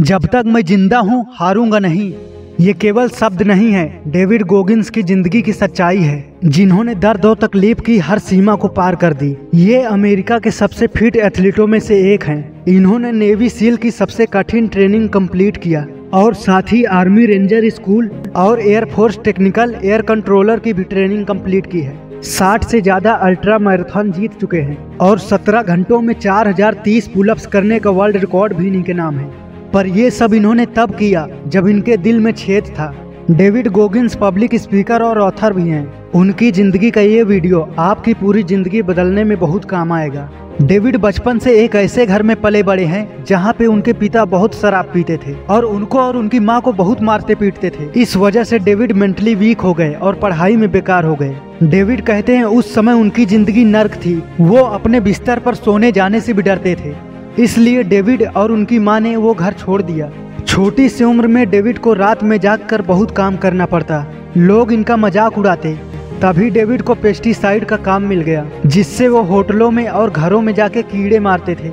जब तक मैं ज़िंदा हूँ, हारूँगा नहीं। ये केवल शब्द नहीं है। डेविड गोगिंस की ज़िंदगी की सच्चाई है, जिन्होंने दर्द और तकलीफ़ की हर सीमा को पार कर दी। ये अमेरिका के सबसे फिट एथलीटों में से एक हैं। इन्होंने नेवी सील की सबसे कठिन ट्रेनिंग कंप्लीट किया, और साथ ही आर्मी रेंजर स्कूल और air force technical air controller की भी ट्रेनिंग कंप्लीट की है। 60 से ज़्यादा अल्ट्रा मैराथन जीत चुके हैं, और 17 घंटों में 4030 पुलअप्स करने का वर्ल्ड रिकॉर्ड भी इनके नाम है। पर ये सब इन्होंने तब किया जब इनके दिल में छेद था। डेविड गोगिंस पब्लिक स्पीकर और ऑथर भी हैं। उनकी ज़िंदगी का ये वीडियो आपकी पूरी ज़िंदगी बदलने में बहुत काम आएगा। डेविड बचपन से एक ऐसे घर में पले बड़े हैं, जहाँ पे उनके पिता बहुत शराब पीते थे और उनको और उनकी माँ को बहुत मारते पीटते थे। इस वजह से डेविड मेंटली वीक हो गए और पढ़ाई में बेकार हो गए। डेविड कहते हैं, उस समय उनकी ज़िंदगी नर्क थी। वो अपने बिस्तर पर सोने जाने से भी डरते थे। इसलिए डेविड और उनकी माँ ने वो घर छोड़ दिया। छोटी सी उम्र में डेविड को रात में जाग कर बहुत काम करना पड़ता। लोग इनका मज़ाक उड़ाते। तभी डेविड को पेस्टिसाइड का काम मिल गया, जिससे वो होटलों में और घरों में जाके कीड़े मारते थे।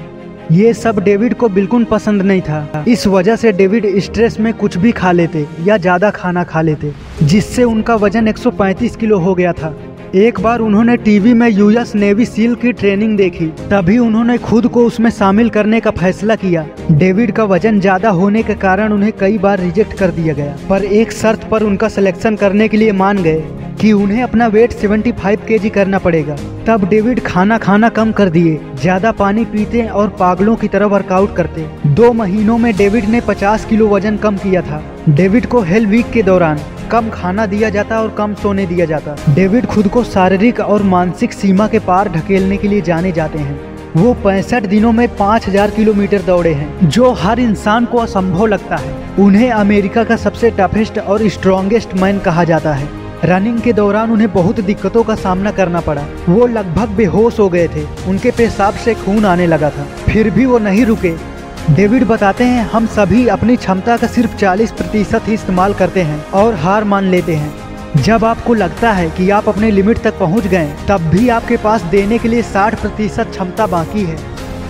ये सब डेविड को बिल्कुल पसंद नहीं था। इस वजह से डेविड स्ट्रेस में कुछ भी खा लेते या ज़्यादा खाना खा लेते, जिससे उनका वज़न 135 किलो हो गया था। एक बार उन्होंने टीवी में यूएस नेवी सील की ट्रेनिंग देखी, तभी उन्होंने खुद को उसमें शामिल करने का फैसला किया। डेविड का वज़न ज़्यादा होने के कारण उन्हें कई बार रिजेक्ट कर दिया गया, पर एक शर्त पर उनका सिलेक्शन करने के लिए मान गए कि उन्हें अपना वेट 75 केजी करना पड़ेगा। तब डेविड खाना खाना कम कर दिए, ज़्यादा पानी पीते और पागलों की तरह वर्कआउट करते। दो महीनों में डेविड ने 50 किलो वज़न कम किया था। डेविड को हेल वीक के दौरान कम खाना दिया जाता और कम सोने दिया जाता। डेविड खुद को शारीरिक और मानसिक सीमा के पार ढकेलने के लिए जाने जाते हैं। वो पैंसठ दिनों में 5000 किलोमीटर दौड़े हैं, जो हर इंसान को असंभव लगता है। उन्हें अमेरिका का सबसे टफेस्ट और स्ट्रॉन्गेस्ट मैन कहा जाता है। रनिंग के दौरान उन्हें बहुत दिक्कतों का सामना करना पड़ा। वो लगभग बेहोश हो गए थे। उनके पेशाब से खून आने लगा था। फिर भी वो नहीं रुके। डेविड बताते हैं, हम सभी अपनी क्षमता का सिर्फ़ 40 प्रतिशत ही इस्तेमाल करते हैं और हार मान लेते हैं। जब आपको लगता है कि आप अपने लिमिट तक पहुँच गए, तब भी आपके पास देने के लिए 60 प्रतिशत क्षमता बाकी है।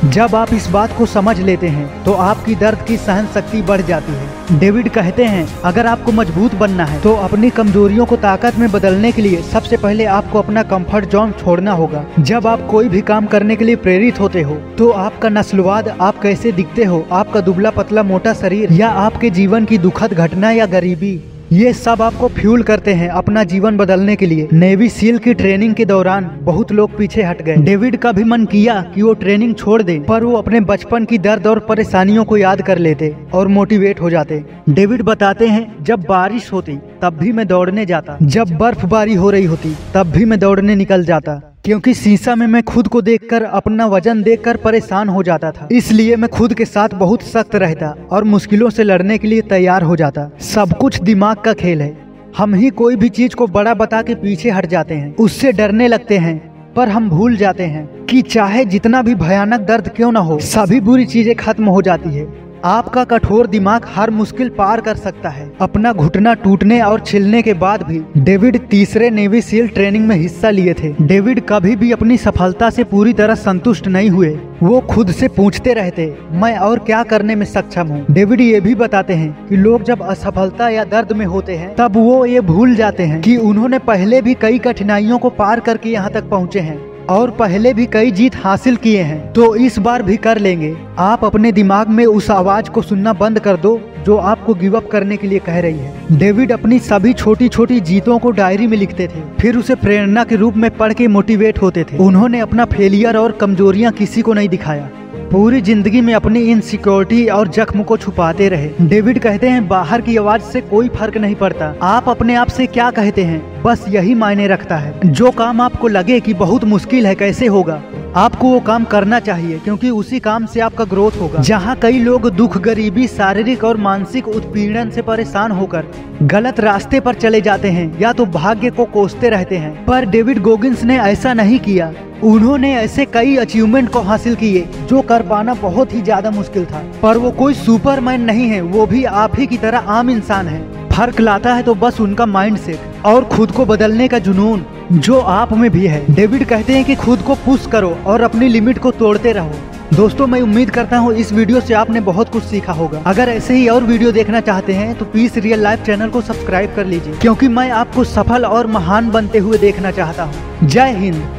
जब आप इस बात को समझ लेते हैं तो आपकी दर्द की सहन शक्ति बढ़ जाती है। डेविड कहते हैं, अगर आपको मज़बूत बनना है तो अपनी कमजोरियों को ताकत में बदलने के लिए सबसे पहले आपको अपना कंफर्ट जोन छोड़ना होगा। जब आप कोई भी काम करने के लिए प्रेरित होते हो तो आपका नस्लवाद, आप कैसे दिखते हो? आपका दुबला पतला मोटा शरीर या आपके जीवन की दुखद घटना या गरीबी? ये सब आपको फ्यूल करते हैं अपना जीवन बदलने के लिए। नेवी सील की ट्रेनिंग के दौरान बहुत लोग पीछे हट गए। डेविड का भी मन किया कि वो ट्रेनिंग छोड़ दे, पर वो अपने बचपन की दर्द और परेशानियों को याद कर लेते और मोटिवेट हो जाते। डेविड बताते हैं, जब बारिश होती, तब भी मैं दौड़ने जाता। जब बर्फबारी हो रही होती, तब भी मैं दौड़ने निकल जाता। क्योंकि शीशा में मैं खुद को देखकर, अपना वज़न देखकर परेशान हो जाता था। इसलिए मैं खुद के साथ बहुत सख्त रहता और मुश्किलों से लड़ने के लिए तैयार हो जाता। सब कुछ दिमाग का खेल है। हम ही कोई भी चीज़ को बड़ा बता के पीछे हट जाते हैं। उससे डरने लगते हैं, पर हम भूल जाते हैं कि चाहे जितना भी भयानक दर्द क्यों ना हो, सभी बुरी चीज़ें खत्म हो जाती है। आपका कठोर दिमाग हर मुश्किल पार कर सकता है। अपना घुटना टूटने और छिलने के बाद भी, डेविड तीसरे नेवी सील ट्रेनिंग में हिस्सा लिए थे। डेविड कभी भी अपनी सफलता से पूरी तरह संतुष्ट नहीं हुए। वो खुद से पूछते रहते, मैं और क्या करने में सक्षम हूँ? डेविड ये भी बताते हैं कि लोग जब असफलता या दर्द में होते हैं, तब वो ये भूल जाते हैं कि उन्होंने पहले भी कई कठिनाइयों को पार करके यहाँ तक पहुँचे हैं। और पहले भी कई जीत हासिल किए हैं। तो इस बार भी कर लेंगे। आप अपने दिमाग में उस आवाज़ को सुनना बंद कर दो, जो आपको गिव अप करने के लिए कह रही है। डेविड अपनी सभी छोटी छोटी जीतों को डायरी में लिखते थे। फिर उसे प्रेरणा के रूप में पढ़ के मोटिवेट होते थे। उन्होंने अपना फेलियर और कमजोरियाँ किसी को नहीं दिखाया। पूरी ज़िंदगी में अपनी इनसिक्योरिटी और जख्म को छुपाते रहे। डेविड कहते हैं, बाहर की आवाज़ से कोई फ़र्क नहीं पड़ता। आप अपने आप से क्या कहते हैं? बस यही मायने रखता है। जो काम आपको लगे कि बहुत मुश्किल है, कैसे होगा? आपको वो काम करना चाहिए, क्योंकि उसी काम से आपका ग्रोथ होगा। जहाँ कई लोग दुख, गरीबी, शारीरिक और मानसिक उत्पीड़न से परेशान होकर गलत रास्ते पर चले जाते हैं, या तो भाग्य को कोसते रहते हैं। पर डेविड गोगिंस ने ऐसा नहीं किया। उन्होंने ऐसे कई अचीवमेंट को हासिल किए, जो कर पाना बहुत ही ज़्यादा मुश्किल था। पर वो कोई सुपरमैन नहीं है, वो भी आप ही की तरह आम इंसान है। फ़र्क लाता है तो बस उनका माइंड सेट और खुद को बदलने का जुनून, जो आप में भी है। डेविड कहते हैं कि खुद को पुश करो और अपनी लिमिट को तोड़ते रहो। दोस्तों, मैं उम्मीद करता हूँ इस वीडियो से आपने बहुत कुछ सीखा होगा। अगर ऐसे ही और वीडियो देखना चाहते हैं तो पीस रियल लाइफ चैनल को सब्सक्राइब कर लीजिए, क्योंकि मैं आपको सफल और महान बनते हुए देखना चाहता हूँ। जय हिंद।